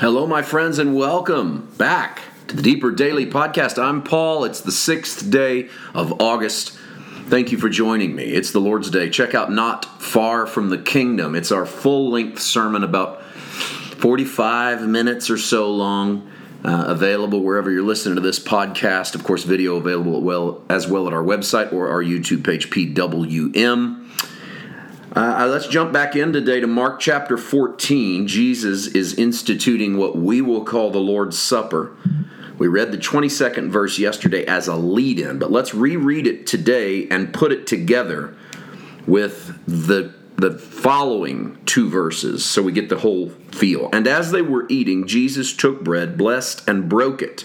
Hello, my friends, and welcome back to the Deeper Daily Podcast. I'm Paul. It's the sixth day of August. Thank you for joining me. It's the Lord's Day. Check out Not Far from the Kingdom. It's our full length sermon, about 45 minutes or so long, uh, available wherever you're listening to this podcast. Of course, video available well, as well at our website or our YouTube page, PWM. Uh, let's jump back in today to Mark chapter 14. Jesus is instituting what we will call the Lord's Supper. We read the 22nd verse yesterday as a lead in, but let's reread it today and put it together with the, the following two verses so we get the whole feel. And as they were eating, Jesus took bread, blessed, and broke it,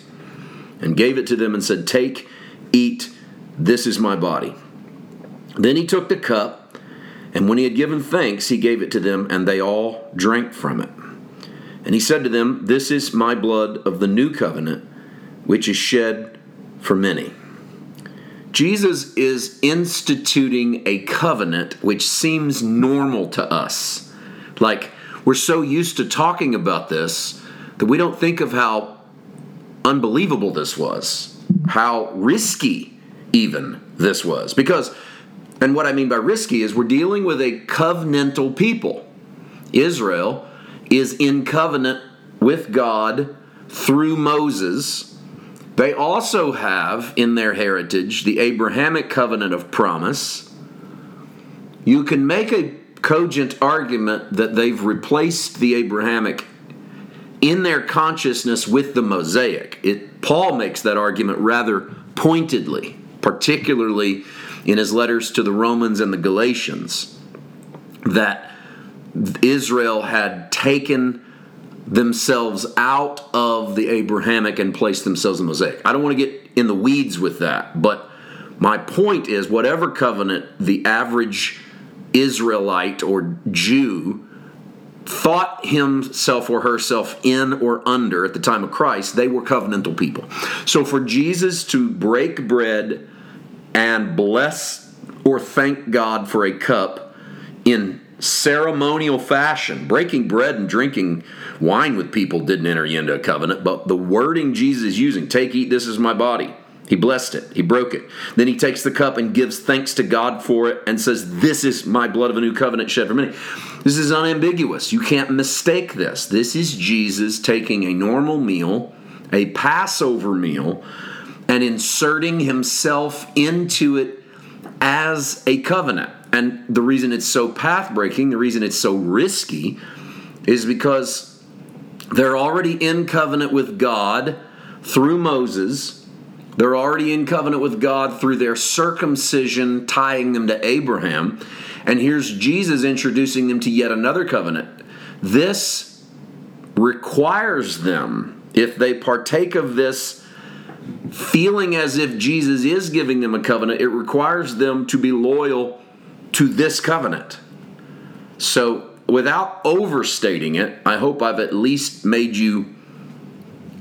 and gave it to them and said, Take, eat, this is my body. Then he took the cup, and when he had given thanks, he gave it to them, and they all drank from it. And he said to them, This is my blood of the new covenant which is shed for many. Jesus is instituting a covenant which seems normal to us. Like, we're so used to talking about this that we don't think of how unbelievable this was, how risky even this was. Because, and what I mean by risky is we're dealing with a covenantal people. Israel is in covenant with God through Moses they also have in their heritage the Abrahamic covenant of promise. You can make a cogent argument that they've replaced the Abrahamic in their consciousness with the Mosaic. It, Paul makes that argument rather pointedly, particularly in his letters to the Romans and the Galatians, that Israel had taken themselves out of the Abrahamic and placed themselves in Mosaic. I don't want to get in the weeds with that, but my point is whatever covenant the average Israelite or Jew thought himself or herself in or under at the time of Christ, they were covenantal people. So for Jesus to break bread and bless or thank God for a cup in ceremonial fashion. Breaking bread and drinking wine with people didn't enter you into a covenant, but the wording Jesus is using take, eat, this is my body. He blessed it. He broke it. Then he takes the cup and gives thanks to God for it and says, This is my blood of a new covenant shed for many. This is unambiguous. You can't mistake this. This is Jesus taking a normal meal, a Passover meal, and inserting himself into it as a covenant. And the reason it's so path breaking, the reason it's so risky, is because they're already in covenant with God through Moses. They're already in covenant with God through their circumcision, tying them to Abraham. And here's Jesus introducing them to yet another covenant. This requires them, if they partake of this feeling as if Jesus is giving them a covenant, it requires them to be loyal to this covenant. So, without overstating it, I hope I've at least made you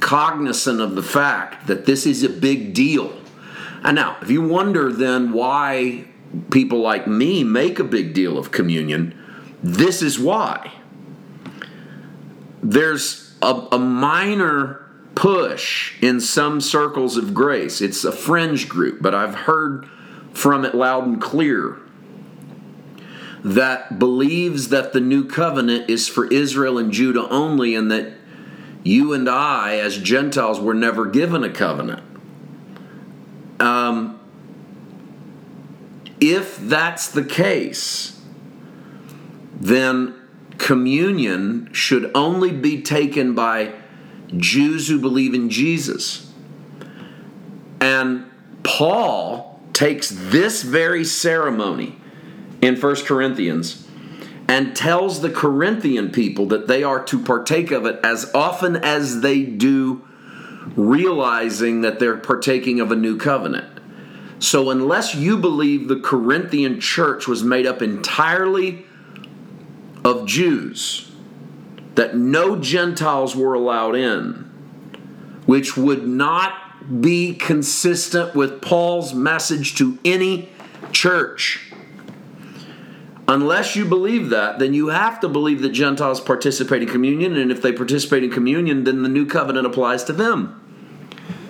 cognizant of the fact that this is a big deal. And now, if you wonder then why people like me make a big deal of communion, this is why. There's a, a minor push in some circles of grace. It's a fringe group, but I've heard from it loud and clear that believes that the new covenant is for Israel and Judah only and that you and I, as Gentiles, were never given a covenant. Um, if that's the case, then communion should only be taken by Jews who believe in Jesus. And Paul takes this very ceremony in 1 Corinthians and tells the Corinthian people that they are to partake of it as often as they do, realizing that they're partaking of a new covenant. So, unless you believe the Corinthian church was made up entirely of Jews, that no Gentiles were allowed in, which would not be consistent with Paul's message to any church Unless you believe that, then you have to believe that Gentiles participate in communion, and if they participate in communion, then the new covenant applies to them.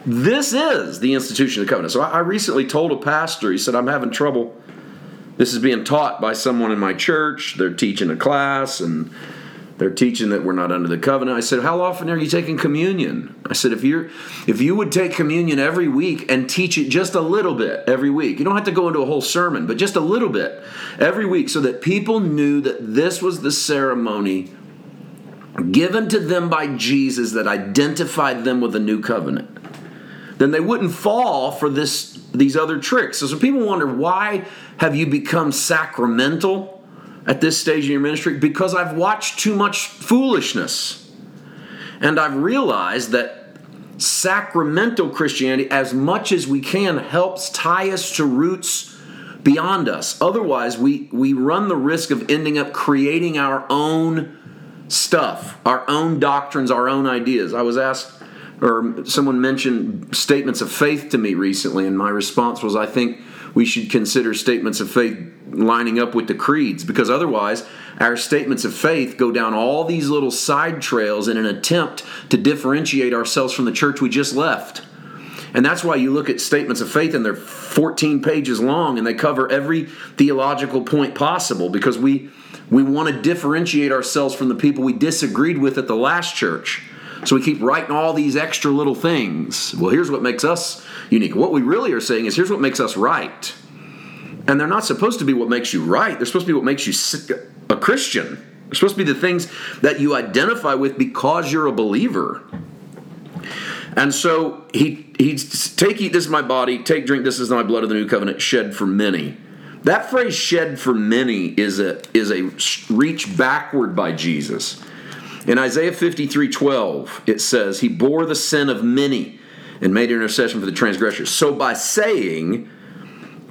This is the institution of the covenant. So I recently told a pastor, he said, I'm having trouble. This is being taught by someone in my church. They're teaching a class, and they're teaching that we're not under the covenant. I said, "How often are you taking communion?" I said, "If you're if you would take communion every week and teach it just a little bit every week. You don't have to go into a whole sermon, but just a little bit every week so that people knew that this was the ceremony given to them by Jesus that identified them with the new covenant." Then they wouldn't fall for this these other tricks. So some people wonder, "Why have you become sacramental?" At this stage in your ministry? Because I've watched too much foolishness. And I've realized that sacramental Christianity, as much as we can, helps tie us to roots beyond us. Otherwise, we, we run the risk of ending up creating our own stuff, our own doctrines, our own ideas. I was asked, or someone mentioned statements of faith to me recently, and my response was I think we should consider statements of faith lining up with the creeds because otherwise our statements of faith go down all these little side trails in an attempt to differentiate ourselves from the church we just left. And that's why you look at statements of faith and they're 14 pages long and they cover every theological point possible because we we want to differentiate ourselves from the people we disagreed with at the last church. So we keep writing all these extra little things. Well, here's what makes us unique. What we really are saying is here's what makes us right. And they're not supposed to be what makes you right. They're supposed to be what makes you a Christian. They're supposed to be the things that you identify with because you're a believer. And so he he's take eat this is my body, take drink this is my blood of the new covenant shed for many. That phrase shed for many is a is a reach backward by Jesus. In Isaiah 53 12, it says, He bore the sin of many and made intercession for the transgressors. So by saying,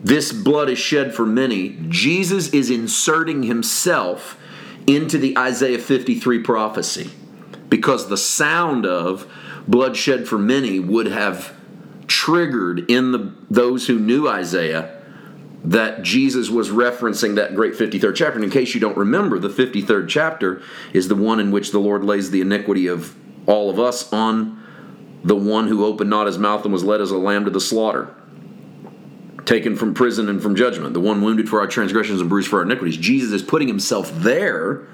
This blood is shed for many, Jesus is inserting himself into the Isaiah 53 prophecy because the sound of blood shed for many would have triggered in the, those who knew Isaiah that Jesus was referencing that great 53rd chapter. And in case you don't remember, the 53rd chapter is the one in which the Lord lays the iniquity of all of us on the one who opened not his mouth and was led as a lamb to the slaughter, taken from prison and from judgment, the one wounded for our transgressions and bruised for our iniquities. Jesus is putting himself there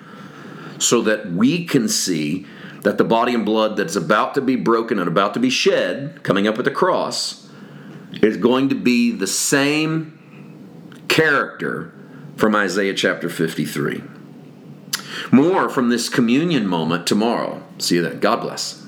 so that we can see that the body and blood that's about to be broken and about to be shed, coming up at the cross, is going to be the same character from Isaiah chapter 53. More from this communion moment tomorrow. See you then. God bless.